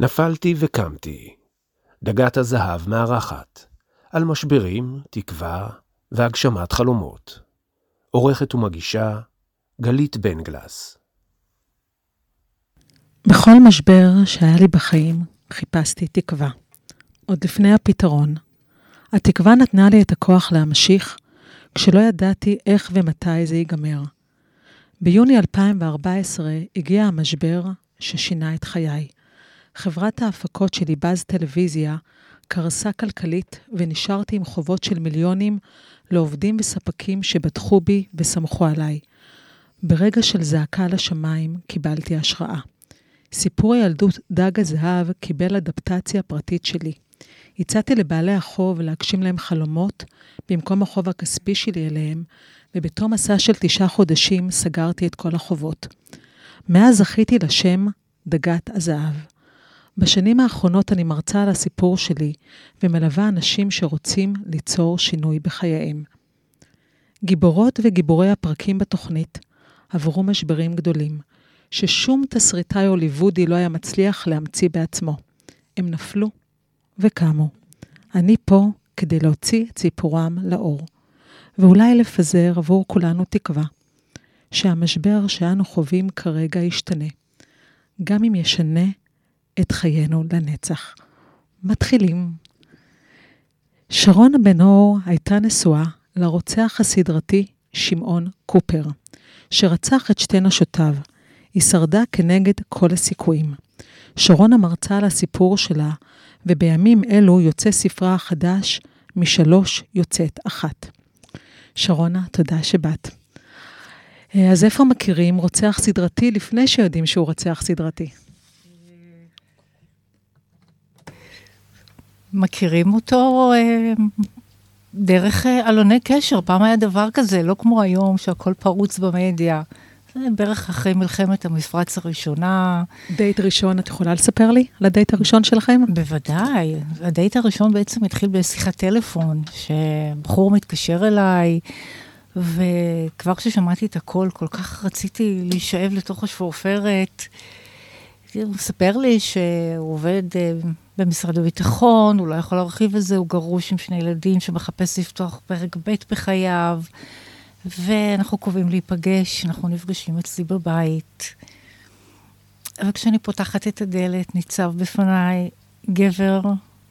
נפלתי וקמתי. דגת הזהב מארחת. על משברים, תקווה והגשמת חלומות. עורכת ומגישה, גלית בנגלס. בכל משבר שהיה לי בחיים, חיפשתי תקווה. עוד לפני הפתרון. התקווה נתנה לי את הכוח להמשיך, כשלא ידעתי איך ומתי זה ייגמר. ביוני 2014 הגיע המשבר ששינה את חיי. חברת ההפקות שלי, באז טלוויזיה, קרסה כלכלית ונשארתי עם חובות של מיליונים לעובדים וספקים שבטחו בי וסמכו עליי. ברגע של זעקה לשמיים קיבלתי השראה. סיפור הילדות דג הזהב קיבל אדפטציה פרטית שלי. הצעתי לבעלי החוב להגשים להם חלומות במקום החוב הכספי שלי אליהם, ובתום מסע של תשעה חודשים סגרתי את כל החובות. מאז זכיתי לשם דגת הזהב. בשנים האחרונות אני מרצה על הסיפור שלי ומלווה אנשים שרוצים ליצור שינוי בחייהם. גיבורות וגיבורי הפרקים בתוכנית עברו משברים גדולים, ששום תסריטאי הוליוודי לא היה מצליח להמציא בעצמו. הם נפלו וקמו. אני פה כדי להוציא את סיפורם לאור, ואולי לפזר עבור כולנו תקווה, שהמשבר שאנו חווים כרגע ישתנה, גם אם ישנה את חיינו לנצח. מתחילים. שרונה בן אור הייתה נשואה לרוצח הסדרתי שמעון קופר, שרצח את שתי נשותיו. היא שרדה כנגד כל הסיכויים. שרונה מרצה על הסיפור שלה, ובימים אלו יוצא ספרה החדש, משלוש יוצאת אחת. שרונה, תודה שבאת. אז איפה מכירים רוצח סדרתי לפני שיודעים שהוא רוצח סדרתי? מכירים אותו אה, דרך אה, עלוני קשר. פעם היה דבר כזה, לא כמו היום שהכל פרוץ במדיה. זה בערך אחרי מלחמת המפרץ הראשונה. דייט ראשון, את יכולה לספר לי על הדייט הראשון שלכם? בוודאי. הדייט הראשון בעצם התחיל בשיחת טלפון, שבחור מתקשר אליי, וכבר כששמעתי את הקול, כל כך רציתי להישאב לתוך השפורפרת. הוא מספר לי שהוא עובד אה, במשרד הביטחון, הוא לא יכול להרחיב את זה, הוא גרוש עם שני ילדים שמחפש לפתוח פרק ב' בחייו, ואנחנו קובעים להיפגש, אנחנו נפגשים אצלי בבית. וכשאני פותחת את הדלת, ניצב בפניי גבר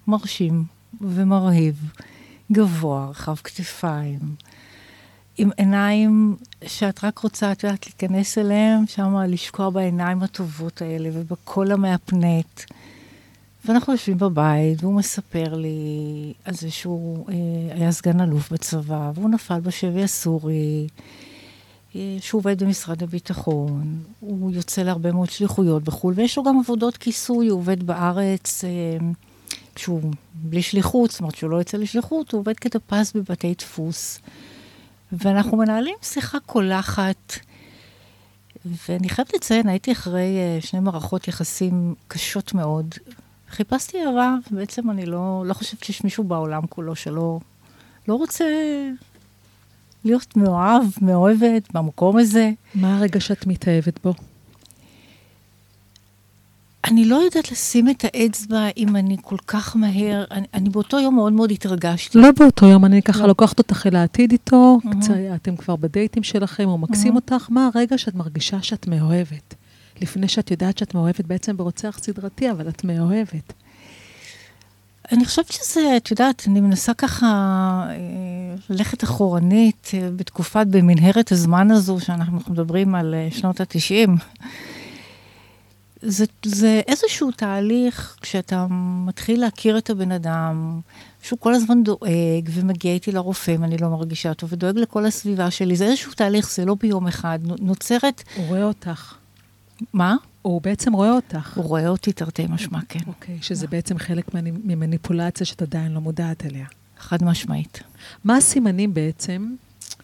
מרשים ומרהיב, גבוה, רחב כתפיים, עם עיניים שאת רק רוצה, את יודעת, להיכנס אליהם, שם לשקוע בעיניים הטובות האלה ובקול המהפנט. ואנחנו יושבים בבית, והוא מספר לי על זה שהוא אה, היה סגן אלוף בצבא, והוא נפל בשבי הסורי, אה, שהוא עובד במשרד הביטחון, הוא יוצא להרבה מאוד שליחויות בחו"ל, ויש לו גם עבודות כיסוי, הוא עובד בארץ, אה, כשהוא בלי שליחות, זאת אומרת שהוא לא יוצא לשליחות, הוא עובד כדפס בבתי דפוס. ואנחנו מנהלים שיחה קולחת. ואני חייבת לציין, הייתי אחרי uh, שני מערכות יחסים קשות מאוד. חיפשתי אהבה, ובעצם אני לא, לא חושבת שיש מישהו בעולם כולו שלא לא רוצה להיות מאוהב, מאוהבת במקום הזה. מה הרגע שאת מתאהבת בו? אני לא יודעת לשים את האצבע אם אני כל כך מהר, אני, אני באותו יום מאוד מאוד התרגשתי. לא באותו יום, אני ככה לא. לוקחת אותך אל העתיד איתו, mm-hmm. קצר, אתם כבר בדייטים שלכם, הוא מקסים mm-hmm. אותך, מה הרגע שאת מרגישה שאת מאוהבת? לפני שאת יודעת שאת מאוהבת בעצם ברוצח סדרתי, אבל את מאוהבת. אני חושבת שזה, את יודעת, אני מנסה ככה אה, ללכת אחורנית אה, בתקופת, במנהרת הזמן הזו, שאנחנו מדברים על אה, שנות ה-90. זה, זה איזשהו תהליך, כשאתה מתחיל להכיר את הבן אדם, שהוא כל הזמן דואג ומגיע איתי לרופא אם אני לא מרגישה טוב, ודואג לכל הסביבה שלי, זה איזשהו תהליך, זה לא ביום אחד, נוצרת... הוא רואה אותך. מה? הוא בעצם רואה אותך. הוא רואה אותי תרתי משמע, כן. אוקיי, שזה בעצם חלק ממניפולציה שאת עדיין לא מודעת אליה. חד משמעית. מה הסימנים בעצם,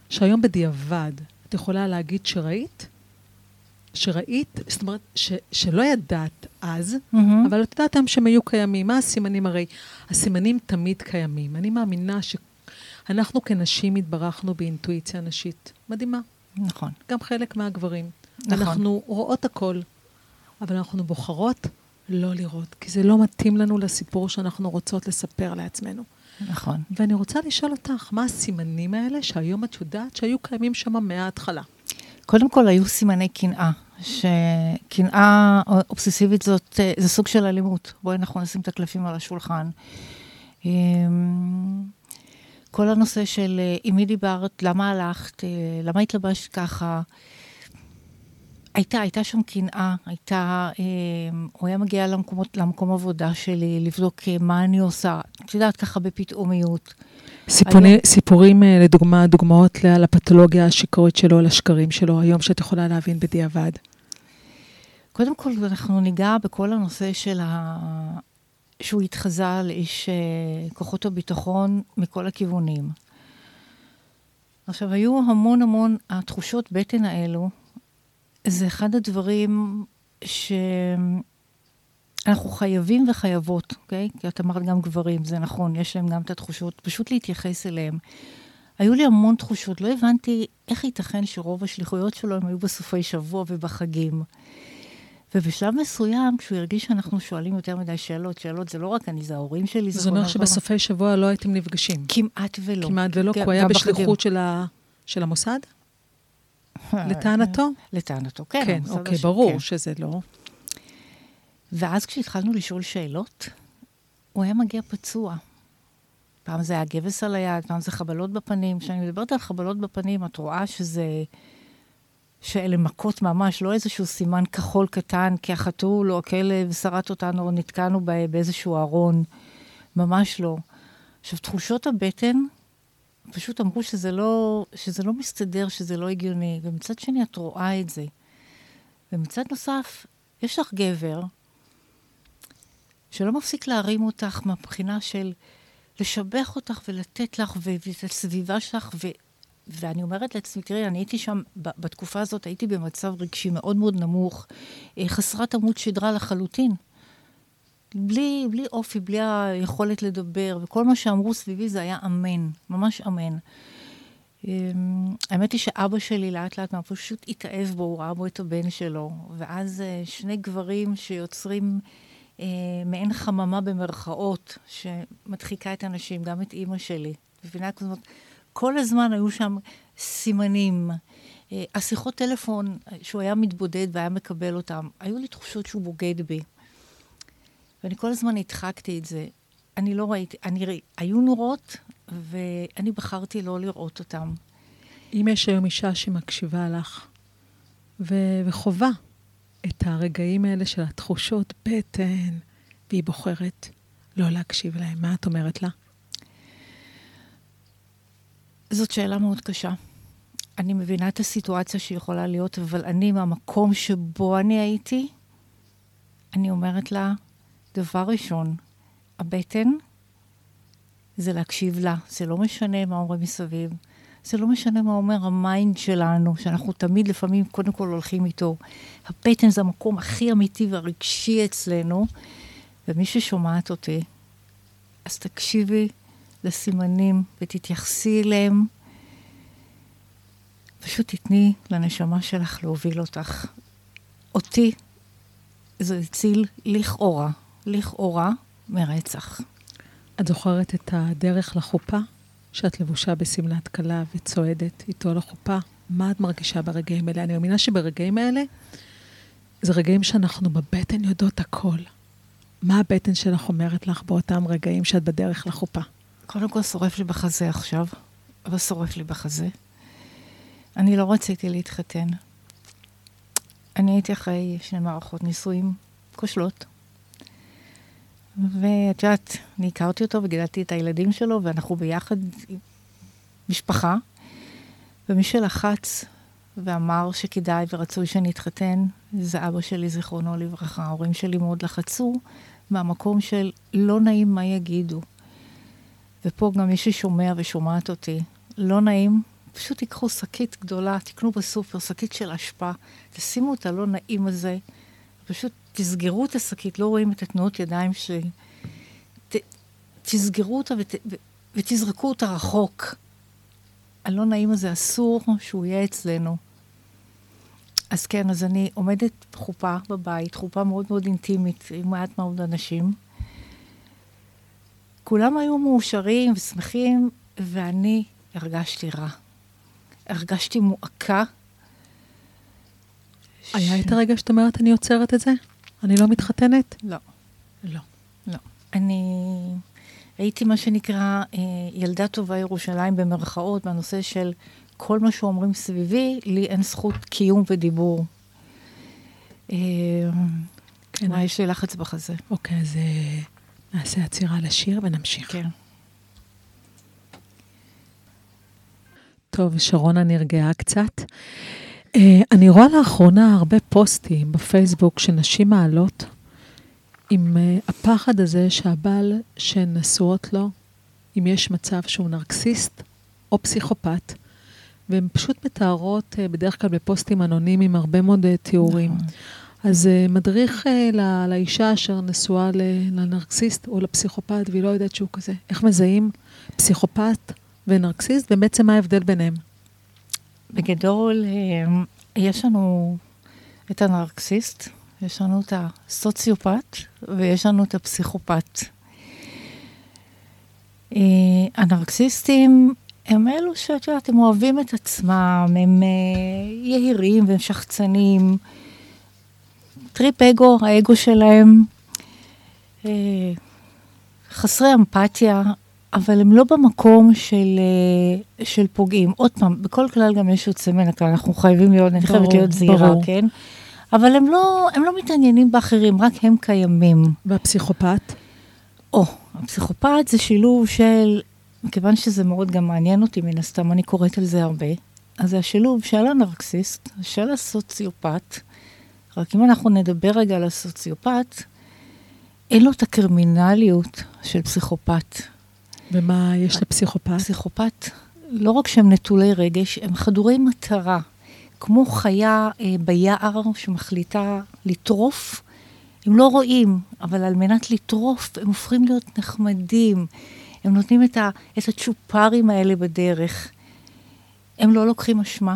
שהיום בדיעבד את יכולה להגיד שראית, שראית, זאת אומרת, ש, שלא ידעת אז, mm-hmm. אבל את יודעת היום שהם היו קיימים. מה הסימנים הרי? הסימנים תמיד קיימים. אני מאמינה שאנחנו כנשים התברכנו באינטואיציה נשית מדהימה. נכון. גם חלק מהגברים. נכון. אנחנו רואות הכל, אבל אנחנו בוחרות לא לראות, כי זה לא מתאים לנו לסיפור שאנחנו רוצות לספר לעצמנו. נכון. ואני רוצה לשאול אותך, מה הסימנים האלה שהיום את יודעת שהיו קיימים שם מההתחלה? קודם כל, היו סימני קנאה, שקנאה אובססיבית זאת, אה, זה סוג של אלימות. בואי אנחנו נשים את הקלפים על השולחן. אמ, כל הנושא של אה, עם מי דיברת, למה הלכת, אה, למה התלבשת ככה, הייתה, הייתה שם קנאה, הייתה, אה, הוא היה מגיע למקומות, למקום עבודה שלי, לבדוק אה, מה אני עושה, את יודעת, ככה בפתאומיות. סיפורי, היום... סיפורים, אה, לדוגמה, דוגמאות לפתולוגיה השקרית שלו, לשקרים שלו, היום שאת יכולה להבין בדיעבד. קודם כל, אנחנו ניגע בכל הנושא של ה... שהוא התחזה לאיש אה, כוחות הביטחון מכל הכיוונים. עכשיו, היו המון המון, התחושות בטן האלו, זה אחד הדברים שאנחנו חייבים וחייבות, אוקיי? כי את אמרת גם גברים, זה נכון, יש להם גם את התחושות, פשוט להתייחס אליהם. היו לי המון תחושות, לא הבנתי איך ייתכן שרוב השליחויות שלו הם היו בסופי שבוע ובחגים. ובשלב מסוים, כשהוא הרגיש שאנחנו שואלים יותר מדי שאלות, שאלות זה לא רק אני, זה ההורים שלי. זה אומר שבסופי שבוע לא הייתם נפגשים. כמעט ולא. כמעט ולא, כי הוא היה בשליחות של, ה... של המוסד? לטענתו? לטענתו, כן. כן, אוקיי, ברור כן. שזה לא. ואז כשהתחלנו לשאול שאלות, הוא היה מגיע פצוע. פעם זה היה גבס על היד, פעם זה חבלות בפנים. כשאני מדברת על חבלות בפנים, את רואה שזה... שאלה מכות ממש, לא איזשהו סימן כחול קטן, כי החתול או הכלב שרט אותנו או נתקענו באיזשהו ארון. ממש לא. עכשיו, תחושות הבטן פשוט אמרו שזה לא, שזה לא מסתדר, שזה לא הגיוני, ומצד שני את רואה את זה. ומצד נוסף, יש לך גבר שלא מפסיק להרים אותך מהבחינה של לשבח אותך ולתת לך ואת הסביבה שלך, ו... ואני אומרת לעצמי, תראי, אני הייתי שם, בתקופה הזאת הייתי במצב רגשי מאוד מאוד נמוך, אה, חסרת עמוד שדרה לחלוטין. בלי, בלי אופי, בלי היכולת לדבר, וכל מה שאמרו סביבי זה היה אמן, ממש אמן. אמ, האמת היא שאבא שלי לאט לאט פשוט התאהב בו, הוא ראה בו את הבן שלו, ואז אה, שני גברים שיוצרים אה, מעין חממה במרכאות, שמדחיקה את הנשים, גם את אימא שלי. מבינה? כזאת, כל הזמן היו שם סימנים. אה, השיחות טלפון, שהוא היה מתבודד והיה מקבל אותם, היו לי תחושות שהוא בוגד בי. ואני כל הזמן הדחקתי את זה. אני לא ראיתי, אני, היו נורות, ואני בחרתי לא לראות אותם. אם יש היום אישה שמקשיבה לך ו- וחווה את הרגעים האלה של התחושות בטן, והיא בוחרת לא להקשיב להם, מה את אומרת לה? זאת שאלה מאוד קשה. אני מבינה את הסיטואציה שיכולה להיות, אבל אני, מהמקום שבו אני הייתי, אני אומרת לה, דבר ראשון, הבטן זה להקשיב לה. זה לא משנה מה אומרים מסביב. זה לא משנה מה אומר ה mind שלנו, שאנחנו תמיד לפעמים קודם כל הולכים איתו. הבטן זה המקום הכי אמיתי והרגשי אצלנו, ומי ששומעת אותי, אז תקשיבי לסימנים ותתייחסי אליהם. פשוט תתני לנשמה שלך להוביל אותך. אותי זה הציל לכאורה לכאורה מרצח. את זוכרת את הדרך לחופה? שאת לבושה בשמלת כלה וצועדת איתו לחופה? מה את מרגישה ברגעים האלה? אני מאמינה שברגעים האלה, זה רגעים שאנחנו בבטן יודעות הכל. מה הבטן שלך אומרת לך באותם רגעים שאת בדרך לחופה? קודם כל שורף לי בחזה עכשיו, אבל שורף לי בחזה. אני לא רציתי להתחתן. אני הייתי אחרי שני מערכות נישואים כושלות. ואת יודעת, אני הכרתי אותו וגידלתי את הילדים שלו, ואנחנו ביחד משפחה. ומי שלחץ ואמר שכדאי ורצוי שאני אתחתן, זה אבא שלי, זיכרונו לברכה. ההורים שלי מאוד לחצו מהמקום של לא נעים מה יגידו. ופה גם מי ששומע ושומעת אותי, לא נעים, פשוט תיקחו שקית גדולה, תקנו בסופר שקית של אשפה, תשימו את הלא נעים הזה, פשוט תסגרו את השקית, לא רואים את התנועות ידיים שלי. ת, תסגרו אותה ות, ו, ותזרקו אותה רחוק. הלא נעים הזה אסור שהוא יהיה אצלנו. אז כן, אז אני עומדת חופה בבית, חופה מאוד מאוד אינטימית, עם מעט מאוד אנשים. כולם היו מאושרים ושמחים, ואני הרגשתי רע. הרגשתי מועקה. היה את הרגע שאת אומרת, אני עוצרת את זה? אני לא מתחתנת? לא. לא. לא. אני הייתי מה שנקרא אה, ילדה טובה ירושלים במרכאות, בנושא של כל מה שאומרים סביבי, לי אין זכות קיום ודיבור. אה, כן. מה, יש לי לחץ בחזה. אוקיי, אז אה, נעשה עצירה לשיר ונמשיך. כן. טוב, שרונה נרגעה קצת. אה, אני רואה לאחרונה הרבה פוסטים בפייסבוק שנשים מעלות עם אה, הפחד הזה שהבעל שהן נשואות לו, אם יש מצב שהוא נרקסיסט או פסיכופת, והן פשוט מתארות אה, בדרך כלל בפוסטים אנונימיים הרבה מאוד תיאורים. נכון. אז מדריך לא- לאישה אשר נשואה לנרקסיסט או לפסיכופת, והיא לא יודעת שהוא כזה. איך מזהים פסיכופת ונרקסיסט, ובעצם מה ההבדל ביניהם? בגדול, אה, יש לנו את הנרקסיסט, יש לנו את הסוציופט ויש לנו את הפסיכופת. אה, הנרקסיסטים הם אלו שאת יודעת, הם אוהבים את עצמם, הם אה, יהירים והם שחצנים. trip אגו, האגו שלהם, חסרי אמפתיה, אבל הם לא במקום של, אה, של פוגעים. עוד פעם, בכל כלל גם יש יוצא מן הכלל, אנחנו חייבים להיות, אני חייבת להיות זהירה. כן? אבל הם לא, הם לא מתעניינים באחרים, רק הם קיימים. והפסיכופת? או, הפסיכופת זה שילוב של, מכיוון שזה מאוד גם מעניין אותי, מן הסתם, אני קוראת על זה הרבה, אז זה השילוב של הנרקסיסט, של הסוציופט, רק אם אנחנו נדבר רגע על הסוציופט, אין לו את הקרימינליות של פסיכופת. ומה יש לפסיכופת? פסיכופת, לא רק שהם נטולי רגש, הם חדורי מטרה. כמו חיה אה, ביער שמחליטה לטרוף, הם לא רואים, אבל על מנת לטרוף, הם הופכים להיות נחמדים. הם נותנים את, ה, את הצ'ופרים האלה בדרך. הם לא לוקחים אשמה.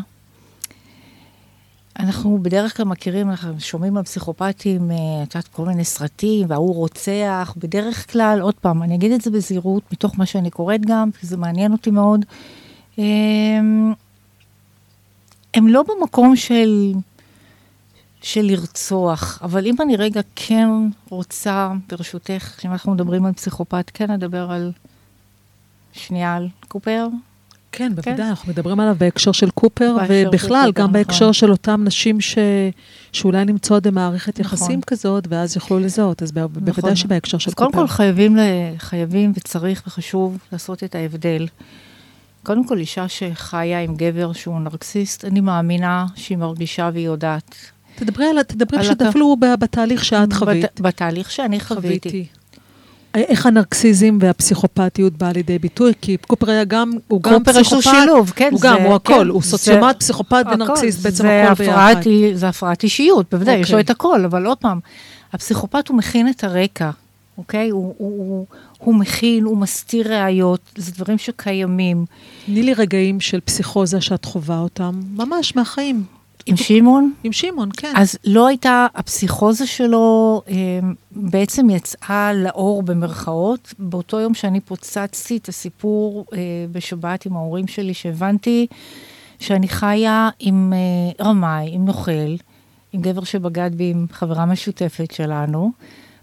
אנחנו בדרך כלל מכירים, אנחנו שומעים על פסיכופטים, אה, את יודעת, כל מיני סרטים, וההוא רוצח. בדרך כלל, עוד פעם, אני אגיד את זה בזהירות, מתוך מה שאני קוראת גם, כי זה מעניין אותי מאוד. הם, הם לא במקום של, של לרצוח, אבל אם אני רגע כן רוצה, ברשותך, כשאנחנו מדברים על פסיכופת, כן נדבר על, שנייה על קופר. כן, בוודאי, אנחנו מדברים עליו בהקשר של קופר, ובכלל, קופר, גם בהקשר נכון. של אותם נשים ש... שאולי נמצאות במערכת נכון. יחסים כזאת, ואז יוכלו לזהות, אז ב- בוודאי נכון. שבהקשר של אז קודם קופר. כל חייבים, ל... חייבים וצריך וחשוב לעשות את ההבדל. קודם כל, אישה שחיה עם גבר שהוא נרקסיסט, אני מאמינה שהיא מרגישה והיא יודעת. תדברי על, תדברי פשוט הכ- אפילו בתהליך שאת חווית. בת... בתהליך שאני חוויתי. איך הנרקסיזם והפסיכופתיות באה לידי ביטוי? כי קופר היה גם, הוא גם קופר יש לו פסיכופת, שילוב, כן. הוא זה- גם, הוא הכל, כן, הוא זה- סוציומט, פסיכופת הכל. ונרקסיסט, בעצם זה הכל ביחד. זה הפרעת אישיות, בוודאי, יש לו אוקיי. את הכל, אבל עוד פעם, הפסיכופת הוא מכין את הרקע, אוקיי? הוא, הוא, הוא, הוא מכין, הוא מסתיר ראיות, זה דברים שקיימים. תני לי רגעים של פסיכוזה שאת חווה אותם, ממש מהחיים. עם שמעון, עם שמעון, כן. אז לא הייתה, הפסיכוזה שלו אה, בעצם יצאה לאור במרכאות, באותו יום שאני פוצצתי את הסיפור אה, בשבת עם ההורים שלי, שהבנתי שאני חיה עם אה, רמאי, עם נוכל, עם גבר שבגד בי, עם חברה משותפת שלנו.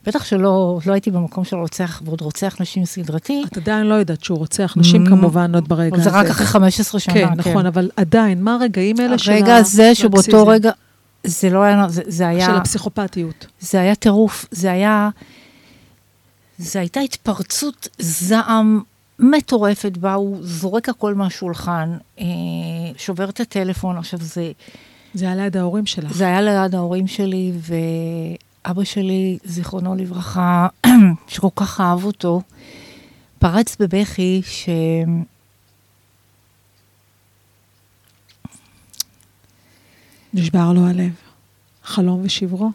בטח שלא לא הייתי במקום של רוצח, ועוד רוצח נשים סדרתי. את עדיין לא יודעת שהוא רוצח נשים, Mm, כמובן, עוד ברגע הזה. זה רק אחרי 15 שנה, כן, נכון, אבל עדיין, מה הרגעים האלה של הרגע הזה שבאותו? רגע, זה לא היה, זה, זה היה... של הפסיכופתיות. זה היה טירוף, זה היה... זה הייתה התפרצות זעם מטורפת בה, הוא זורק הכל מהשולחן, אה, שובר את הטלפון, עכשיו זה, זה היה ליד ההורים שלך. זה היה ליד ההורים שלי, ואבא שלי, זיכרונו לברכה, שכל כך אהב אותו, פרץ בבכי ש... נשבר לו הלב. חלום ושברו.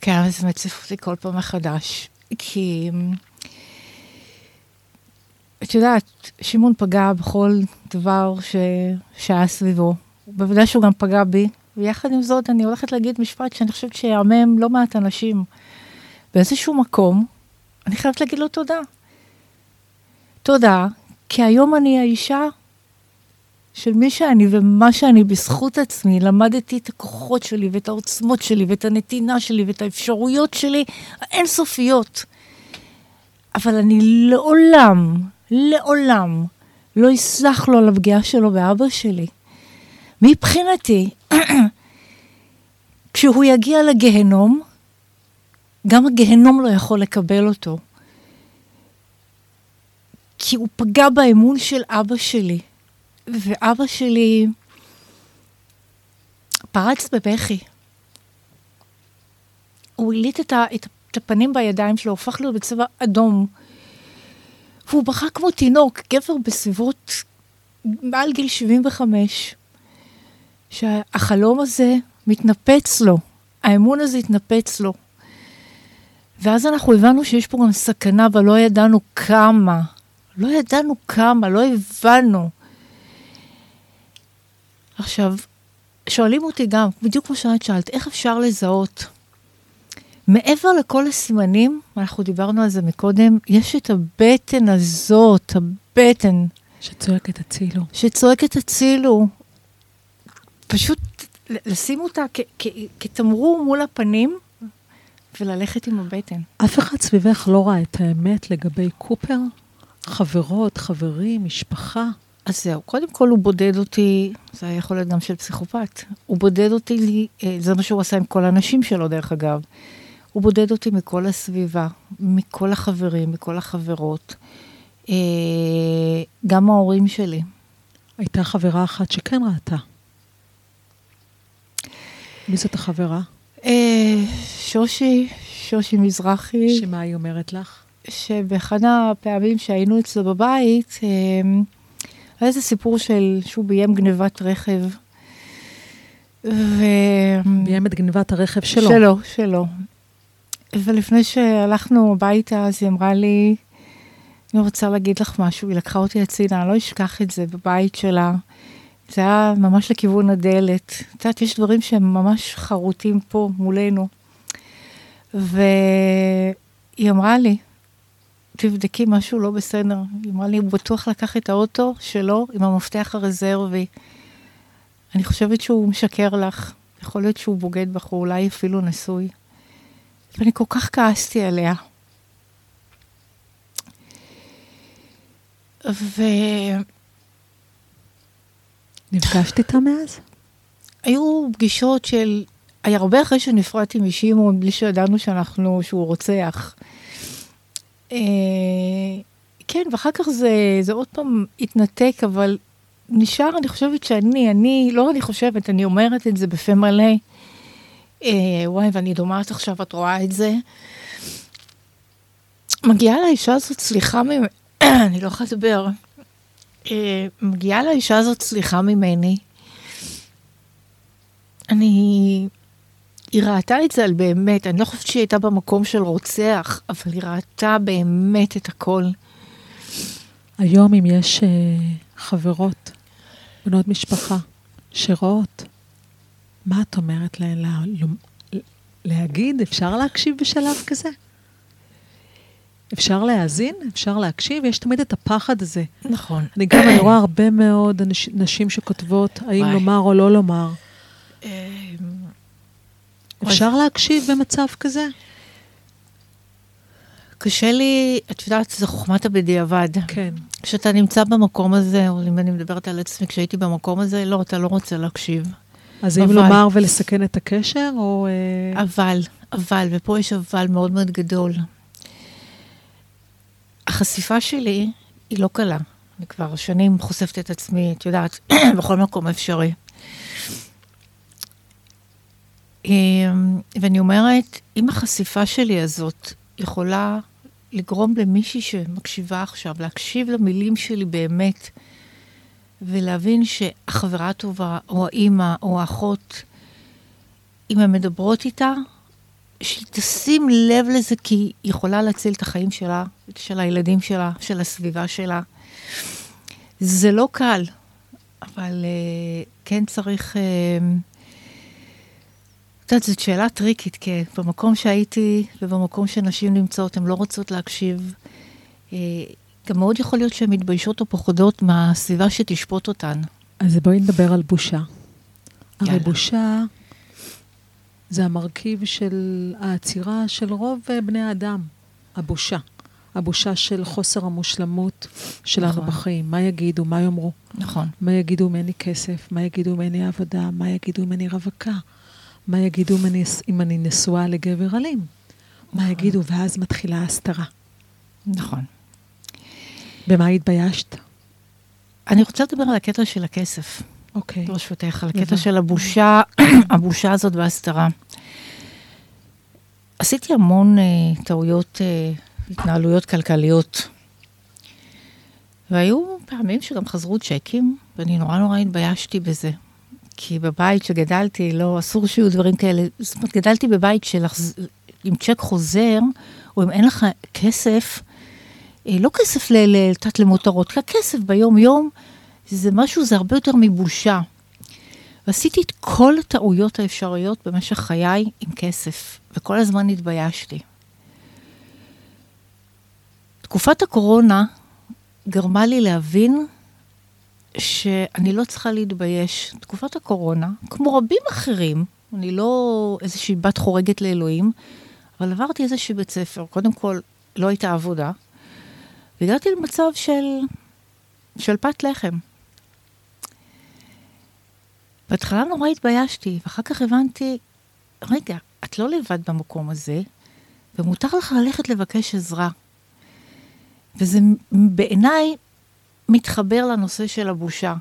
כן, אבל זה מציף אותי כל פעם מחדש. כי את יודעת, שמעון פגע בכל דבר ש... שהיה סביבו. בוודאי שהוא גם פגע בי, ויחד עם זאת אני הולכת להגיד משפט שאני חושבת שיעמם לא מעט אנשים. באיזשהו מקום, אני חייבת להגיד לו תודה. תודה, כי היום אני האישה של מי שאני ומה שאני בזכות עצמי, למדתי את הכוחות שלי ואת העוצמות שלי ואת הנתינה שלי ואת האפשרויות שלי האינסופיות. אבל אני לעולם, לעולם, לא אסלח לו על הפגיעה שלו באבא שלי. מבחינתי, כשהוא יגיע לגיהנום, גם הגיהנום לא יכול לקבל אותו. כי הוא פגע באמון של אבא שלי. ואבא שלי פרץ בבכי. הוא הליט את, את, את הפנים בידיים שלו, הפך להיות בצבע אדום. והוא בכה כמו תינוק, גבר בסביבות מעל גיל 75, שהחלום הזה מתנפץ לו, האמון הזה התנפץ לו. ואז אנחנו הבנו שיש פה גם סכנה, אבל לא ידענו כמה. לא ידענו כמה, לא הבנו. עכשיו, שואלים אותי גם, בדיוק כמו שאת שאלת, איך אפשר לזהות? מעבר לכל הסימנים, אנחנו דיברנו על זה מקודם, יש את הבטן הזאת, הבטן. שצועקת הצילו. שצועקת הצילו. פשוט לשים אותה כתמרור מול הפנים וללכת עם הבטן. אף אחד סביבך לא ראה את האמת לגבי קופר? חברות, חברים, משפחה? אז זהו, קודם כל הוא בודד אותי, זה היה יכול להיות גם של פסיכופת, הוא בודד אותי, אה, זה מה שהוא עשה עם כל הנשים שלו דרך אגב, הוא בודד אותי מכל הסביבה, מכל החברים, מכל החברות, אה, גם ההורים שלי. הייתה חברה אחת שכן ראתה. מי זאת החברה? אה, שושי, שושי מזרחי. שמה היא אומרת לך? שבאחד הפעמים שהיינו אצלו בבית, היה איזה סיפור של שהוא ביים גנבת רכב. ו... ביים את גנבת הרכב שלו. שלו, שלו. ולפני שהלכנו הביתה, אז היא אמרה לי, אני רוצה להגיד לך משהו, היא לקחה אותי הצידה, אני לא אשכח את זה בבית שלה. זה היה ממש לכיוון הדלת. את יודעת, יש דברים שהם ממש חרוטים פה מולנו. והיא אמרה לי, תבדקי, משהו לא בסדר. היא אמרה לי, הוא בטוח לקח את האוטו שלו עם המפתח הרזרבי. אני חושבת שהוא משקר לך, יכול להיות שהוא בוגד בך, או אולי אפילו נשוי. ואני כל כך כעסתי עליה. ו... נפגשת איתה מאז? היו פגישות של... היה הרבה אחרי שנפרדתי משמעון, בלי שידענו שאנחנו, שהוא רוצח. אה, כן, ואחר כך זה, זה עוד פעם התנתק, אבל נשאר, אני חושבת שאני, אני, לא אני חושבת, אני אומרת את זה בפה מלא. אה, וואי, ואני דומעת עכשיו, את רואה את זה. מגיעה לאישה הזאת סליחה אני לא יכולה לדבר. אה, מגיעה לאישה הזאת סליחה ממני. אני היא ראתה את זה על באמת, אני לא חושבת שהיא הייתה במקום של רוצח, אבל היא ראתה באמת את הכל. היום אם יש uh, חברות, בנות משפחה, שרואות, מה את אומרת להן? לה, להגיד, אפשר להקשיב בשלב כזה? אפשר להאזין, אפשר להקשיב, יש תמיד את הפחד הזה. נכון. אני גם, אני רואה הרבה מאוד נשים שכותבות, האם לומר או לא לומר. אמ, אפשר להקשיב במצב כזה? קשה לי, את יודעת, זה חוכמת הבדיעבד. כן. כשאתה נמצא במקום הזה, או אם אני מדברת על עצמי, כשהייתי במקום הזה, לא, אתה לא רוצה להקשיב. אז אם לומר ולסכן את הקשר, או... אה, אבל, אבל, ופה יש אבל מאוד מאוד גדול. החשיפה שלי היא לא קלה. אני כבר שנים חושפת את עצמי, את יודעת, בכל מקום אפשרי. אמ, ואני אומרת, אם החשיפה שלי הזאת יכולה לגרום למישהי שמקשיבה עכשיו, להקשיב למילים שלי באמת, ולהבין שהחברה הטובה, או האימא, או האחות, אם הן מדברות איתה, שהיא תשים לב לזה, כי היא יכולה להציל את החיים שלה, של הילדים שלה, של הסביבה שלה. זה לא קל. אבל אה, כן צריך... אה, את יודעת, זאת שאלה טריקית, כי במקום שהייתי ובמקום שנשים נמצאות, הן לא רוצות להקשיב. אה, גם מאוד יכול להיות שהן מתביישות או פוחדות מהסביבה שתשפוט אותן. אז בואי נדבר על בושה. הרי. בושה זה המרכיב של העצירה של רוב אה, בני האדם, הבושה. הבושה של חוסר המושלמות שלנו נכון. בחיים. מה יגידו, מה יאמרו, נכון. מה יגידו אם אין לי כסף, מה יגידו אם אין לי עבודה, מה יגידו אם אני רווקה, מה יגידו אם אני, אם אני נשואה לגבר אלים, מה יגידו, ואז מתחילה ההסתרה. נכון. במה התביישת? אני רוצה לדבר על הקטע של הכסף, אוקיי. ברשותך, על. הקטע של הבושה, הבושה הזאת וההסתרה. עשיתי המון אה, טעויות, אה, התנהלויות כלכליות. והיו פעמים שגם חזרו צ'קים, ואני נורא נורא התביישתי בזה. כי בבית שגדלתי, לא, אסור שיהיו דברים כאלה. זאת אומרת, גדלתי בבית של עם צ'ק חוזר, או אם אין לך כסף, אה, לא כסף לתת למותרות, כי הכסף ביום-יום זה משהו, זה הרבה יותר מבושה. ועשיתי את כל הטעויות האפשריות במשך חיי עם כסף, וכל הזמן התביישתי. תקופת הקורונה גרמה לי להבין שאני לא צריכה להתבייש. תקופת הקורונה, כמו רבים אחרים, אני לא איזושהי בת חורגת לאלוהים, אבל עברתי איזשהו בית ספר. קודם כל, לא הייתה עבודה, והגעתי למצב של, של פת לחם. בהתחלה נורא התביישתי, ואחר כך הבנתי, רגע, את לא לבד במקום הזה, ומותר לך ללכת לבקש עזרה. וזה בעיניי מתחבר לנושא של הבושה.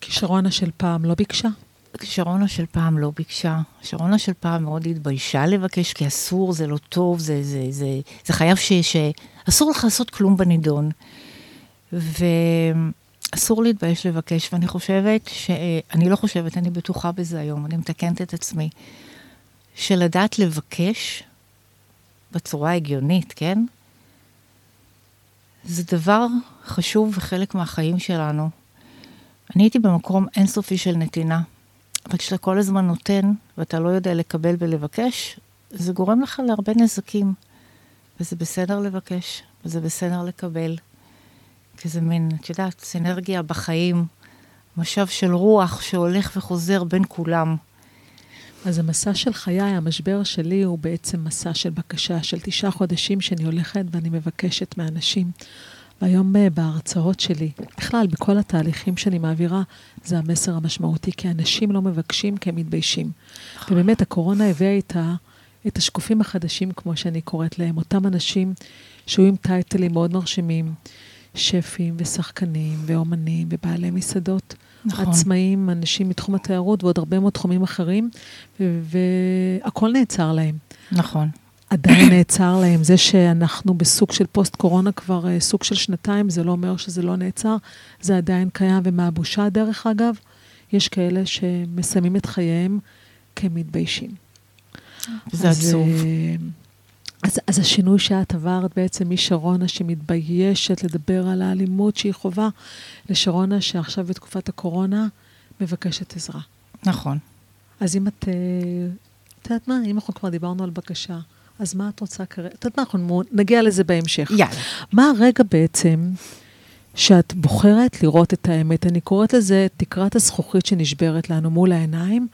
כישרונה של פעם לא ביקשה? שרונה של פעם לא ביקשה, שרונה של פעם מאוד התביישה לבקש, כי אסור, זה לא טוב, זה, זה, זה, זה חייב ש... ש... אסור לך לעשות כלום בנידון. ואסור להתבייש לבקש, ואני חושבת ש... אני לא חושבת, אני בטוחה בזה היום, אני מתקנת את עצמי, שלדעת לבקש בצורה הגיונית, כן? זה דבר חשוב וחלק מהחיים שלנו. אני הייתי במקום אינסופי של נתינה. אבל כשאתה כל הזמן נותן, ואתה לא יודע לקבל ולבקש, זה גורם לך להרבה נזקים. וזה בסדר לבקש, וזה בסדר לקבל. כי זה מין, את יודעת, סינרגיה בחיים, משאב של רוח שהולך וחוזר בין כולם. אז המסע של חיי, המשבר שלי, הוא בעצם מסע של בקשה של תשעה חודשים שאני הולכת ואני מבקשת מאנשים. והיום אה, בהרצאות שלי, בכלל, בכל התהליכים שאני מעבירה, זה המסר המשמעותי, כי אנשים לא מבקשים כי הם מתביישים. ובאמת, הקורונה הביאה איתה את השקופים החדשים, כמו שאני קוראת להם, אותם אנשים שהיו עם טייטלים מאוד מרשימים, שפים ושחקנים ואומנים ובעלי מסעדות. נכון. עצמאים, אנשים מתחום התיירות ועוד הרבה מאוד תחומים אחרים, ו- והכל נעצר להם. נכון. עדיין נעצר להם. זה שאנחנו בסוג של פוסט-קורונה כבר אה, סוג של שנתיים, זה לא אומר שזה לא נעצר, זה עדיין קיים. ומהבושה, דרך אגב, יש כאלה שמסיימים את חייהם כמתביישים. זה עצוב. אז, אז השינוי שאת עברת בעצם משרונה שמתביישת לדבר על האלימות שהיא חווה, לשרונה שעכשיו בתקופת הקורונה מבקשת עזרה. נכון. אז אם את, אה, את יודעת מה, אם אנחנו כבר דיברנו על בקשה, אז מה את רוצה כרגע? את יודעת מה, אנחנו נגיע לזה בהמשך. יאללה. מה הרגע בעצם שאת בוחרת לראות את האמת? אני קוראת לזה תקרת הזכוכית שנשברת לנו מול העיניים,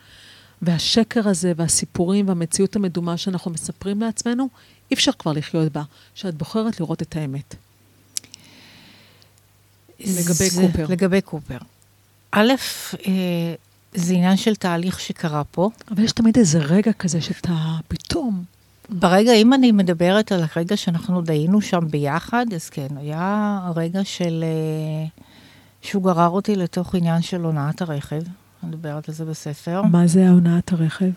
והשקר הזה והסיפורים והמציאות המדומה שאנחנו מספרים לעצמנו, אי אפשר כבר לחיות בה, שאת בוחרת לראות את האמת. לגבי קופר. לגבי קופר. א', אה, זה עניין של תהליך שקרה פה. אבל יש תמיד איזה רגע כזה שאתה פתאום... ברגע, אם אני מדברת על הרגע שאנחנו דיינו שם ביחד, אז כן, היה רגע של... אה, שהוא גרר אותי לתוך עניין של הונאת הרכב. אני מדברת על זה בספר. מה זה הונאת הרכב?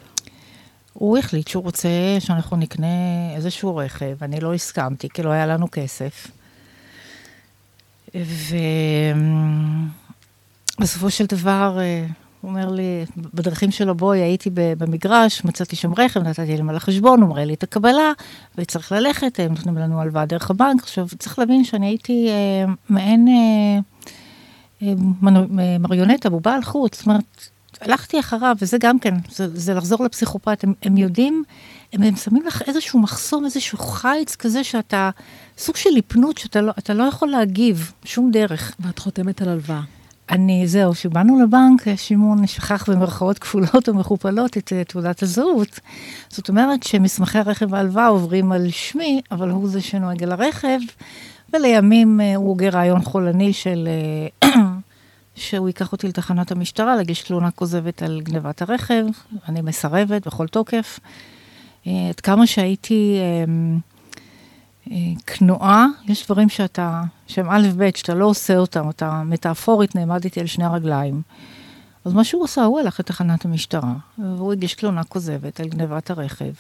הוא החליט שהוא רוצה שאנחנו נקנה איזשהו רכב, אני לא הסכמתי, כי לא היה לנו כסף. ובסופו של דבר, אה, הוא אומר לי, בדרכים שלו בואי, הייתי במגרש, מצאתי שם רכב, נתתי להם על החשבון, הוא מראה לי את הקבלה, וצריך ללכת, הם נותנים לנו הלוואה דרך הבנק. עכשיו, צריך להבין שאני הייתי אה, מעין אה, מריונטה, בובה על חוט, זאת אומרת, הלכתי אחריו, וזה גם כן, זה, זה לחזור לפסיכופת, הם, הם יודעים, הם, הם שמים לך איזשהו מחסום, איזשהו חיץ כזה שאתה, סוג של ליפנות שאתה לא, לא יכול להגיב, שום דרך. ואת חותמת על הלוואה. אני, זהו, כשבאנו לבנק, שמעון שכח במרכאות כפולות או מכופלות את uh, תעודת הזהות. זאת אומרת שמסמכי הרכב וההלוואה עוברים על שמי, אבל הוא זה שנוהג על הרכב, ולימים uh, הוא הוגה רעיון חולני של... Uh, שהוא ייקח אותי לתחנת המשטרה, להגיש תלונה כוזבת על גנבת הרכב, אני מסרבת בכל תוקף. עד כמה שהייתי כנועה, יש דברים שאתה, שהם א' ב', שאתה לא עושה אותם, אתה מטאפורית נעמדתי על שני הרגליים. אז מה שהוא עשה, הוא הלך לתחנת המשטרה, והוא הגיש תלונה כוזבת על גנבת הרכב.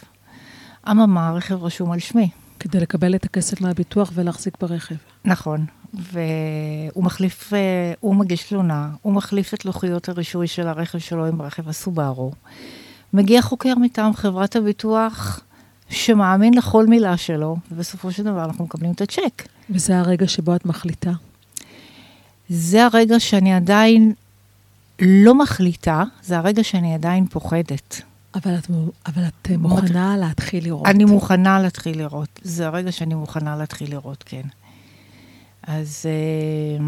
אממה, הרכב רשום על שמי. כדי לקבל את הכסף מהביטוח ולהחזיק ברכב. נכון, והוא מחליף, הוא מגיש תלונה, הוא מחליף את לוחיות הרישוי של הרכב שלו עם רכב הסובארו. מגיע חוקר מטעם חברת הביטוח, שמאמין לכל מילה שלו, ובסופו של דבר אנחנו מקבלים את הצ'ק. וזה הרגע שבו את מחליטה? זה הרגע שאני עדיין לא מחליטה, זה הרגע שאני עדיין פוחדת. אבל את, אבל את מוכנה להתחיל לראות. אני מוכנה להתחיל לראות. זה הרגע שאני מוכנה להתחיל לראות, כן. אז אה,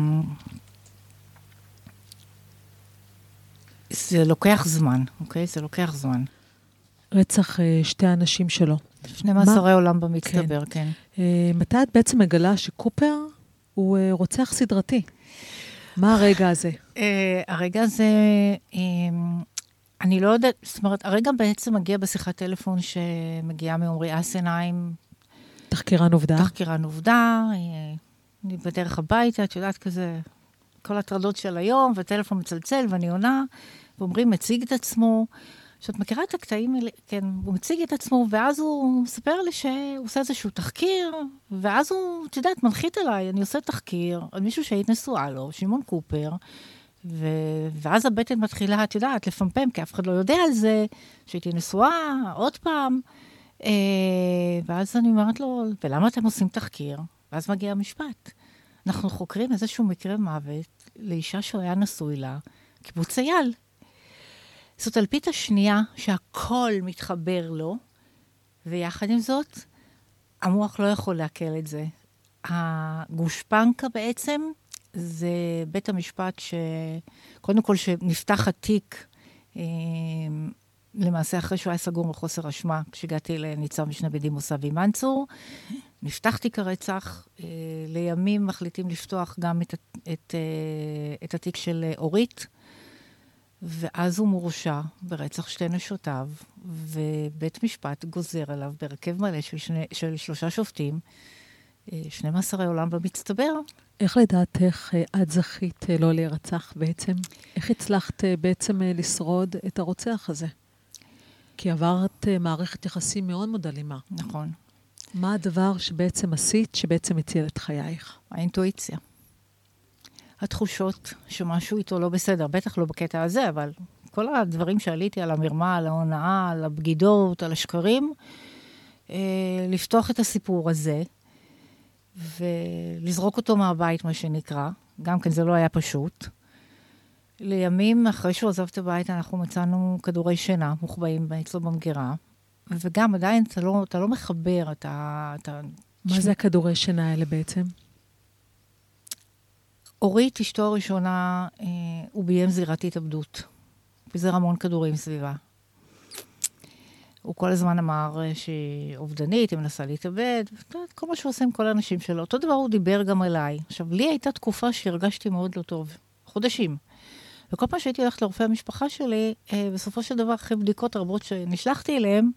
זה לוקח זמן, אוקיי? זה לוקח זמן. רצח אה, שתי האנשים שלו. שני מאסרי עולם במצטבר, כן. כן. אה, מתי את בעצם מגלה שקופר הוא רוצח סדרתי? מה הרגע הזה? הרגע הזה, אני לא יודעת, זאת אומרת, הרגע בעצם מגיע בשיחת טלפון שמגיעה מעומרי אסנהיים. תחקירן עובדה. תחקירן עובדה, אני בדרך הביתה, את יודעת, כזה, כל הטרדות של היום, וטלפון מצלצל, ואני עונה, ואומרים, מציג את עצמו. שאת מכירה את הקטעים האלה, כן, הוא מציג את עצמו, ואז הוא מספר לי שהוא עושה איזשהו תחקיר, ואז הוא, את יודעת, מנחית אליי, אני עושה תחקיר על מישהו שהיית נשואה לו, שמעון קופר, ו... ואז הבטן מתחילה, את יודעת, לפמפם, כי אף אחד לא יודע על זה, שהייתי נשואה, עוד פעם. אה, ואז אני אומרת לו, ולמה אתם עושים תחקיר? ואז מגיע המשפט. אנחנו חוקרים איזשהו מקרה מוות לאישה שהוא היה נשוי לה, קיבוץ אייל. זאת אלפית השנייה שהכל מתחבר לו, ויחד עם זאת, המוח לא יכול לעכל את זה. הגושפנקה בעצם זה בית המשפט שקודם כל שנפתח התיק, אה, למעשה אחרי שהוא היה סגור מחוסר אשמה, כשהגעתי לניצב משנה בדימוס אבי מנצור, נפתח תיק הרצח, אה, לימים מחליטים לפתוח גם את, את, אה, את התיק של אורית, ואז הוא מורשע ברצח שתי נשותיו, ובית משפט גוזר עליו בהרכב מלא של, שני, של שלושה שופטים, 12 אה, עולם במצטבר. איך לדעתך את זכית לא להירצח בעצם? איך הצלחת בעצם לשרוד את הרוצח הזה? כי עברת מערכת יחסים מאוד מאוד אלימה. נכון. מה הדבר שבעצם עשית, שבעצם הציל את חייך? האינטואיציה. התחושות שמשהו איתו לא בסדר, בטח לא בקטע הזה, אבל כל הדברים שעליתי על המרמה, על ההונאה, על הבגידות, על השקרים, אה, לפתוח את הסיפור הזה ולזרוק אותו מהבית, מה שנקרא. גם כן, זה לא היה פשוט. לימים, אחרי שהוא עזב את הבית, אנחנו מצאנו כדורי שינה מוחבאים אצלו במגירה, וגם עדיין אתה לא, אתה לא מחבר, אתה... אתה מה זה הכדורי שינה האלה בעצם? אורית, אשתו הראשונה, אה, הוא ביים זירת התאבדות. פיזר המון כדורים סביבה. הוא כל הזמן אמר אה, שהיא אובדנית, היא מנסה להתאבד, כל מה עם כל האנשים שלו. אותו דבר הוא דיבר גם אליי. עכשיו, לי הייתה תקופה שהרגשתי מאוד לא טוב, חודשים. וכל פעם שהייתי הולכת לרופא המשפחה שלי, אה, בסופו של דבר, אחרי בדיקות רבות שנשלחתי אליהם,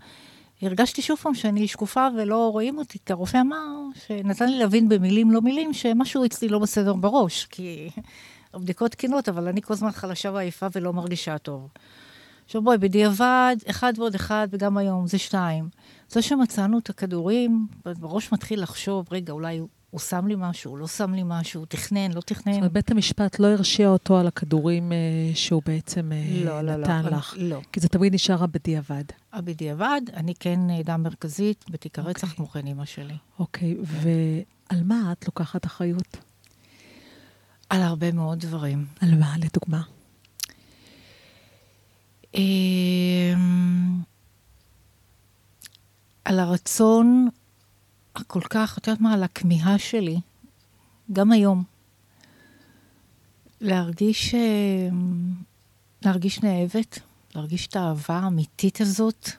הרגשתי שוב פעם שאני שקופה ולא רואים אותי, כי הרופא אמר, שנתן לי להבין במילים לא מילים, שמשהו אצלי לא בסדר בראש, כי הבדיקות תקינות, אבל אני כל הזמן חלשה ועייפה ולא מרגישה טוב. עכשיו בואי, בדיעבד, אחד ועוד אחד, וגם היום, זה שתיים. זה שמצאנו את הכדורים, בראש מתחיל לחשוב, רגע, אולי הוא שם לי משהו, הוא לא שם לי משהו, הוא תכנן, לא תכנן. זאת אומרת, בית המשפט לא הרשיע אותו על הכדורים אה, שהוא בעצם אה, לא, לא, לא נתן לא, לך. לא. כי זה תמיד נשאר הבדיעבד. הבדיעבד, אני כן עדה מרכזית בתיק הרצח, אוקיי. כמו כן אימא שלי. אוקיי, ועל מה את לוקחת אחריות? על הרבה מאוד דברים. על מה, לדוגמה? אמ, על הרצון הכל כך, את יודעת מה, על הכמיהה שלי, גם היום, להרגיש, אמ, להרגיש נאהבת, להרגיש את האהבה האמיתית הזאת,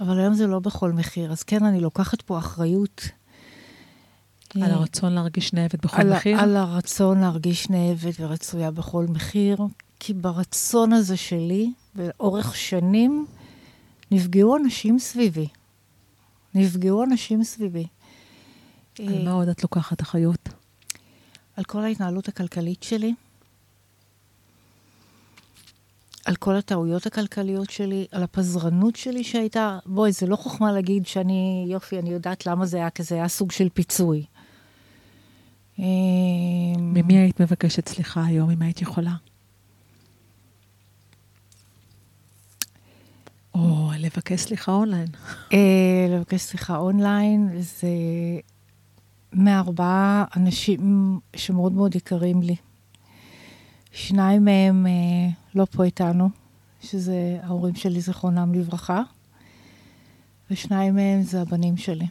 אבל היום זה לא בכל מחיר. אז כן, אני לוקחת פה אחריות. על הרצון להרגיש נאהבת בכל על, מחיר? על הרצון להרגיש נאהבת ורצויה בכל מחיר, כי ברצון הזה שלי, לאורך שנים, נפגעו אנשים סביבי. נפגעו אנשים סביבי. על מה עוד את לוקחת אחריות? על כל ההתנהלות הכלכלית שלי, על כל הטעויות הכלכליות שלי, על הפזרנות שלי שהייתה, בואי, זה לא חוכמה להגיד שאני, יופי, אני יודעת למה זה היה, כי זה היה סוג של פיצוי. ממי היית מבקשת סליחה היום, אם היית יכולה? או לבקש סליחה אונליין. אה, לבקש סליחה אונליין, זה מארבעה אנשים שמאוד מאוד יקרים לי. שניים מהם אה, לא פה איתנו, שזה ההורים שלי, זיכרונם לברכה, ושניים מהם זה הבנים שלי.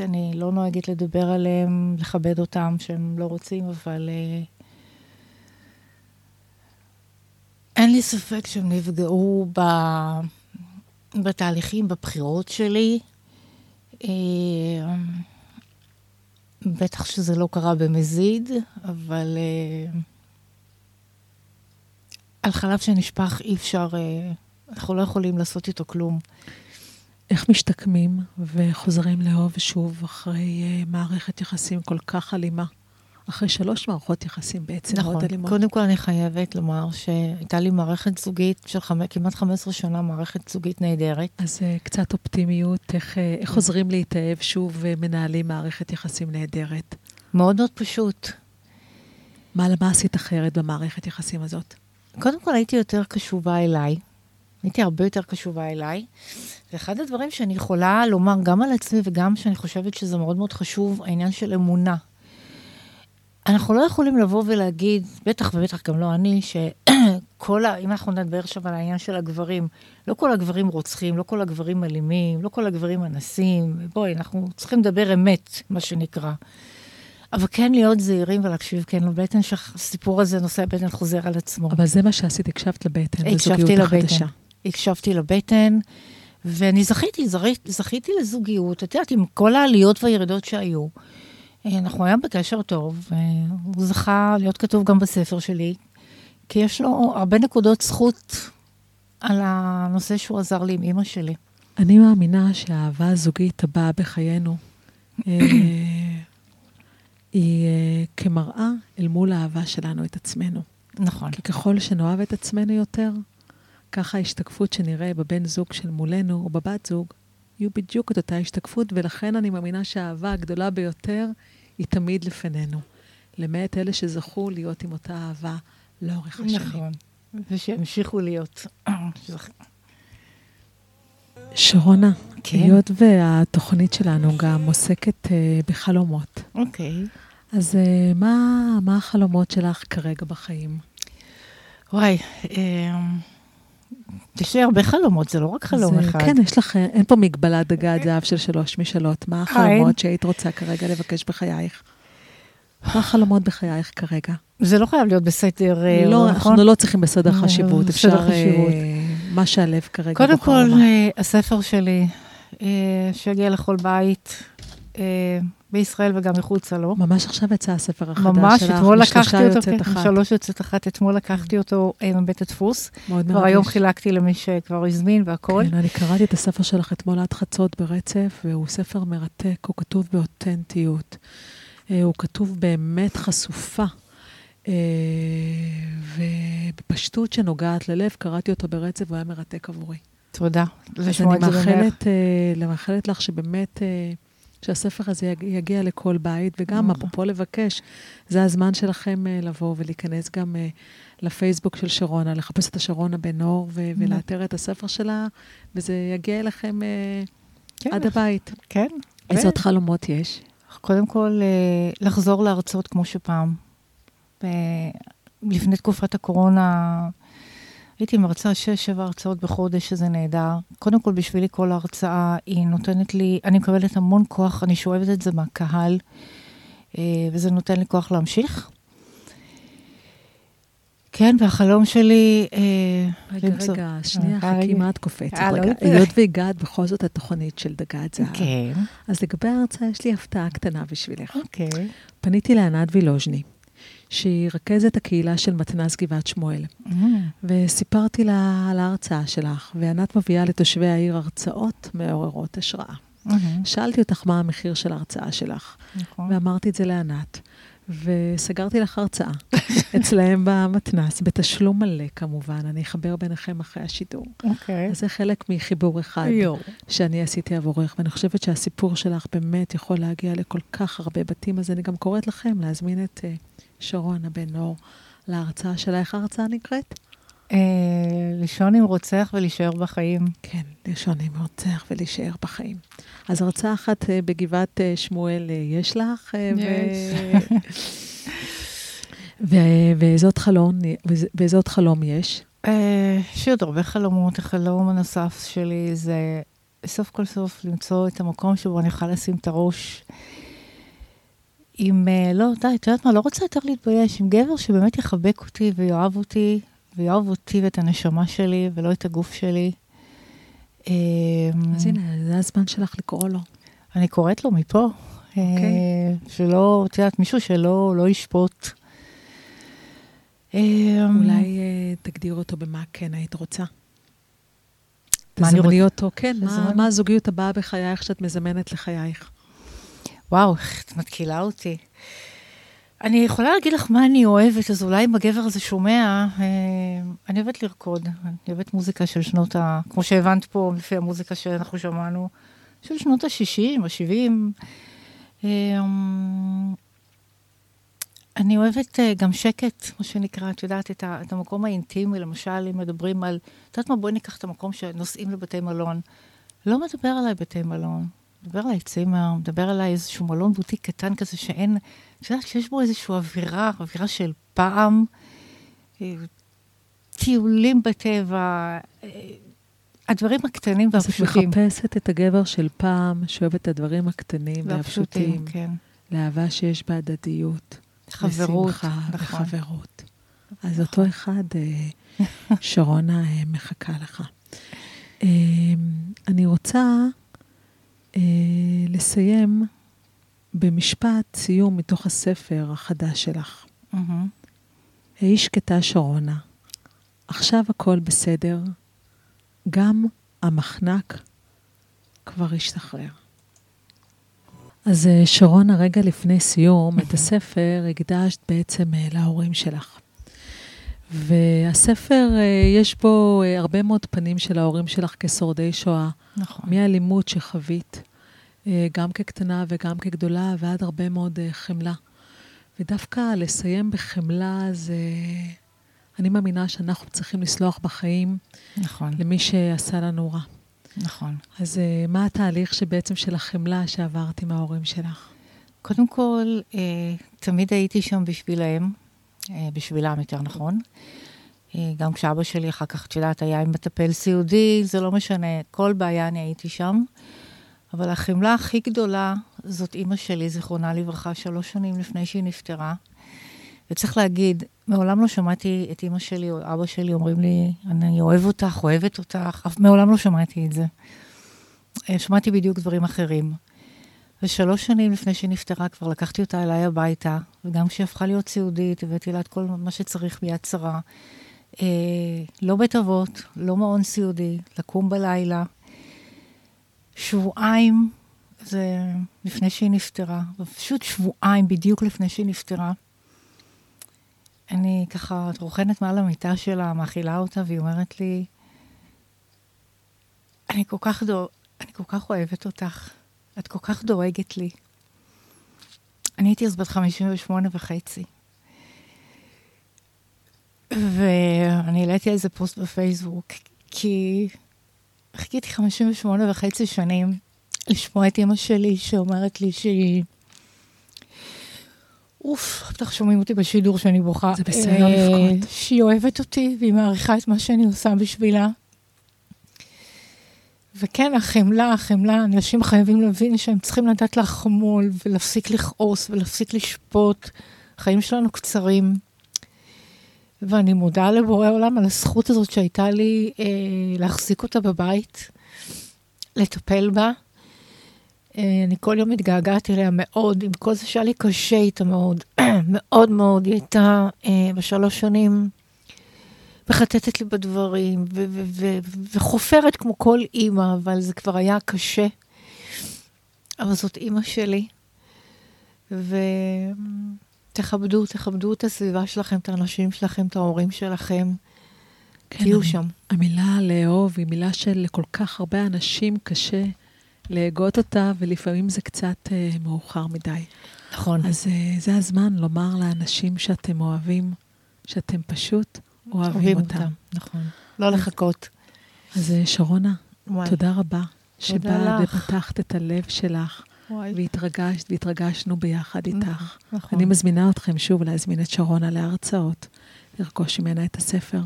אני לא נוהגת לדבר עליהם, לכבד אותם, שהם לא רוצים, אבל אה, אין לי ספק שהם נפגעו ב... בתהליכים, בבחירות שלי. אה, בטח שזה לא קרה במזיד, אבל אה, על חלב שנשפך אי אפשר, אה, אנחנו לא יכולים לעשות איתו כלום. איך משתקמים וחוזרים לאהוב שוב אחרי מערכת יחסים כל כך אלימה? אחרי שלוש מערכות יחסים בעצם נכון. מאוד אלימות. קודם כל אני חייבת לומר שהייתה לי מערכת זוגית של חמ... כמעט 15 שנה, מערכת זוגית נהדרת. אז uh, קצת אופטימיות, איך, uh, איך חוזרים להתאהב שוב ומנהלים מערכת יחסים נהדרת? מאוד מאוד פשוט. מה, מה עשית אחרת במערכת יחסים הזאת? קודם כל הייתי יותר קשובה אליי. הייתי הרבה יותר קשובה אליי. ואחד הדברים שאני יכולה לומר גם על עצמי וגם שאני חושבת שזה מאוד מאוד חשוב, העניין של אמונה. אנחנו לא יכולים לבוא ולהגיד, בטח ובטח גם לא אני, שכל ה... אם אנחנו נדבר עכשיו על העניין של הגברים, לא כל הגברים רוצחים, לא כל הגברים אלימים, לא כל הגברים אנסים, בואי, אנחנו צריכים לדבר אמת, מה שנקרא. אבל כן להיות זהירים ולהקשיב כן לבטן, שהסיפור הזה, נושא הבטן חוזר על עצמו. אבל זה מה שעשית, הקשבת לבטן, הקשבתי לבטן. הקשבתי לבטן, ואני זכיתי, זכיתי לזוגיות, את יודעת, עם כל העליות והירידות שהיו. אנחנו היום בקשר טוב, והוא זכה להיות כתוב גם בספר שלי, כי יש לו הרבה נקודות זכות על הנושא שהוא עזר לי עם אימא שלי. אני מאמינה שהאהבה הזוגית הבאה בחיינו היא כמראה אל מול האהבה שלנו את עצמנו. נכון. כי ככל שנאהב את עצמנו יותר, ככה ההשתקפות שנראה בבן זוג של מולנו או בבת זוג, יהיו בדיוק את אותה השתקפות, ולכן אני מאמינה שהאהבה הגדולה ביותר היא תמיד לפנינו. למעט אלה שזכו להיות עם אותה אהבה לאורך השנים. נכון, ושימשיכו להיות. שרונה, כן. היות והתוכנית שלנו גם עוסקת uh, בחלומות. אוקיי. אז uh, מה, מה החלומות שלך כרגע בחיים? וואי, uh, יש לי הרבה חלומות, זה לא רק חלום אז, אחד. כן, יש לך, אין פה מגבלת דגת זהב של שלוש משאלות. מה החלומות שהיית רוצה כרגע לבקש בחייך? מה החלומות בחייך כרגע? זה לא חייב להיות בסדר, לא, נכון? אנחנו לא צריכים בסדר חשיבות. בסדר אפשר חשיבות. מה שהלב כרגע קודם כל. אה, הספר שלי, אה, שיגיע לכל בית, אה, בישראל וגם מחוצה לו. ממש עכשיו יצא הספר החדש ממש, שלך, אתמול לקחתי אותו, יוצאת כן, אחת. שלוש יוצאת אחת, אתמול לקחתי אותו אה, מבית הדפוס. מאוד כבר היום מרגש. חילקתי למי שכבר הזמין והכול. כן, אני קראתי את הספר שלך אתמול עד חצות ברצף, והוא ספר מרתק, הוא כתוב באותנטיות. אה, הוא כתוב באמת חשופה, אה, ובפשטות שנוגעת ללב, קראתי אותו ברצף, והוא היה מרתק עבורי. תודה. אז אני. מאחלת, מאחלת לך שבאמת, שהספר הזה יג- יגיע לכל בית, וגם, נכון. אפרופו לבקש, זה הזמן שלכם אה, לבוא ולהיכנס גם אה, לפייסבוק של שרונה, לחפש את השרונה בן אור, ו- ולאתר את הספר שלה, וזה יגיע אליכם אה, כן, עד הבית. כן. איזה עוד חלומות יש? קודם כל, לחזור לארצות כמו שפעם. לפני תקופת הקורונה, הייתי מרצה שש, שבע הרצאות בחודש, שזה נהדר. קודם כל, בשבילי כל ההרצאה, היא נותנת לי, אני מקבלת המון כוח, אני שואבת את זה מהקהל, אה, וזה נותן לי כוח להמשיך. כן, והחלום שלי... אה, רגע, למצוא... רגע, שנייה, חכי, מה את קופצת? רגע, היות והגעת בכל זאת לתוכנית של דגת זהב. כן. אז לגבי ההרצאה, יש לי הפתעה קטנה בשבילך. אוקיי. פניתי לענת וילוז'ני, שהיא רכזת הקהילה של מתנ"ס גבעת שמואל, mm. וסיפרתי לה על ההרצאה שלך, וענת מביאה לתושבי העיר הרצאות מעוררות השראה. Mm-hmm. שאלתי אותך מה המחיר של ההרצאה שלך, נכון. ואמרתי את זה לענת. וסגרתי לך הרצאה אצלהם במתנ"ס, בתשלום מלא כמובן, אני אחבר ביניכם אחרי השידור. אוקיי. Okay. אז זה חלק מחיבור אחד יו. שאני עשיתי עבורך, ואני חושבת שהסיפור שלך באמת יכול להגיע לכל כך הרבה בתים, אז אני גם קוראת לכם להזמין את uh, שרון הבן אור להרצאה שלה. איך ההרצאה נקראת? אה, לישון עם רוצח ולהישאר בחיים. כן, לישון עם רוצח ולהישאר בחיים. אז הרצאה אחת אה, בגבעת אה, שמואל יש לך? יש. ואיזה עוד חלום יש? יש לי עוד הרבה חלומות. החלום הנוסף שלי זה סוף כל סוף למצוא את המקום שבו אני יכולה לשים את הראש. עם, לא, די, את יודעת מה, לא רוצה יותר להתבייש, עם גבר שבאמת יחבק אותי ויאהב אותי, ויאהב אותי ואת הנשמה שלי, ולא את הגוף שלי. אמ, אז הנה, זה הזמן שלך לקרוא לו. אני קוראת לו מפה. Okay. אה, אוקיי. שלא, את יודעת, מישהו שלא לא ישפוט. אולי אה, תגדיר אותו במה כן היית רוצה. תזמני אותו, כן, מה הזוגיות הבאה בחייך שאת מזמנת לחייך? וואו, את מתקילה אותי. אני יכולה להגיד לך מה אני אוהבת, אז אולי אם הגבר הזה שומע, אה, אני אוהבת לרקוד. אני אוהבת מוזיקה של שנות ה... כמו שהבנת פה, לפי המוזיקה שאנחנו שמענו, של שנות ה-60, ה-70. אה, אני אוהבת אה, גם שקט, מה שנקרא, את יודעת, את, ה, את המקום האינטימי, למשל, אם מדברים על, את יודעת מה, בואי ניקח את המקום שנוסעים לבתי מלון. לא מדבר עליי בתי מלון, מדבר עליי צימר, מדבר עליי איזשהו מלון בוטיק קטן כזה שאין, את יודעת שיש בו איזושהי אווירה, אווירה של פעם, אה, טיולים בטבע, אה, הדברים הקטנים והפשוטים. אז את מחפשת את הגבר של פעם, שאוהב את הדברים הקטנים והפשוטים. כן. לאהבה שיש בה הדדיות. חברות. לשמחה נכון. וחברות. אז אותו אחד, אה, שרונה מחכה לך. אני רוצה לסיים במשפט סיום מתוך הספר החדש שלך. Mm-hmm. היי שקטה שרונה, עכשיו הכל בסדר, גם המחנק כבר השתחרר. אז אה, שרונה, רגע לפני סיום, את הספר הקדשת בעצם אה, להורים שלך. והספר, אה, יש בו הרבה מאוד פנים של ההורים שלך כשורדי שואה. נכון. מהאלימות שחווית, אה, גם כקטנה וגם כגדולה, ועד הרבה מאוד אה, חמלה. ודווקא לסיים בחמלה זה... אני מאמינה שאנחנו צריכים לסלוח בחיים. נכון. למי שעשה לנו רע. נכון. אז אה, מה התהליך שבעצם של החמלה שעברת עם ההורים שלך? קודם כל, תמיד הייתי שם בשבילהם, בשבילם יותר נכון. גם כשאבא שלי אחר כך, את יודעת, היה עם מטפל סיעודי, זה לא משנה, כל בעיה אני הייתי שם. אבל החמלה הכי גדולה זאת אימא שלי, זיכרונה לברכה, שלוש שנים לפני שהיא נפטרה. וצריך להגיד, מעולם לא שמעתי את אימא שלי או אבא שלי אומרים לי, אני אוהב אותך, אוהבת אותך, אף מעולם לא שמעתי את זה. אה, שמעתי בדיוק דברים אחרים. ושלוש שנים לפני שהיא נפטרה, כבר לקחתי אותה אליי הביתה, וגם כשהיא הפכה להיות סיעודית, הבאתי לה את כל מה שצריך ביד שרה. אה, לא בית אבות, לא מעון סיעודי, לקום בלילה. שבועיים, זה לפני שהיא נפטרה, פשוט שבועיים בדיוק לפני שהיא נפטרה. אני ככה רוכנת מעל המיטה שלה, מאכילה אותה, והיא אומרת לי, אני כל כך, דו... אני כל כך אוהבת אותך, את כל כך דואגת לי. אני הייתי אז בת 58 וחצי. ואני העליתי איזה פוסט בפייסבוק, כי חיכיתי 58 וחצי שנים לשמוע את אימא שלי שאומרת לי שהיא אוף, בטח שומעים אותי בשידור שאני בוכה. זה בסדר לבכות. שהיא אוהבת אותי והיא מעריכה את מה שאני עושה בשבילה. וכן, החמלה, החמלה, אנשים חייבים להבין שהם צריכים לדעת לחמול ולהפסיק לכעוס ולהפסיק לשפוט. החיים שלנו קצרים. ואני מודה לבורא עולם על הזכות הזאת שהייתה לי אה, להחזיק אותה בבית, לטפל בה. אה, אני כל יום מתגעגעת אליה מאוד, עם כל זה שהיה לי קשה איתה מאוד, מאוד מאוד. היא הייתה אה, בשלוש שנים מחטטת לי בדברים, ו- ו- ו- וחופרת כמו כל אימא, אבל זה כבר היה קשה. אבל זאת אימא שלי. ותכבדו, תכבדו את הסביבה שלכם, את האנשים שלכם, את ההורים שלכם. כן, תהיו שם. המילה לאהוב היא מילה שלכל כך הרבה אנשים קשה להגות אותה, ולפעמים זה קצת אה, מאוחר מדי. נכון. אז אה, זה הזמן לומר לאנשים שאתם אוהבים, שאתם פשוט אוהבים אותם. נכון. לא לחכות. אז אה, שרונה, וואי. תודה רבה. שבאת. ופתחת את הלב שלך, וואי. והתרגשת, והתרגשנו ביחד איתך. נכון. אני מזמינה אתכם שוב להזמין את שרונה להרצאות, לרכוש ממנה את הספר.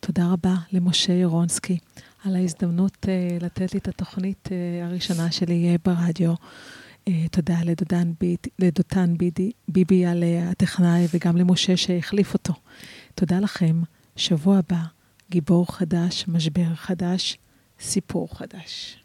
תודה רבה למשה ירונסקי על ההזדמנות uh, לתת לי את התוכנית uh, הראשונה שלי uh, ברדיו. Uh, תודה לדודן, ביד, לדותן בידי, ביבי על uh, הטכנאי וגם למשה שהחליף אותו. תודה לכם. שבוע הבא, גיבור חדש, משבר חדש, סיפור חדש.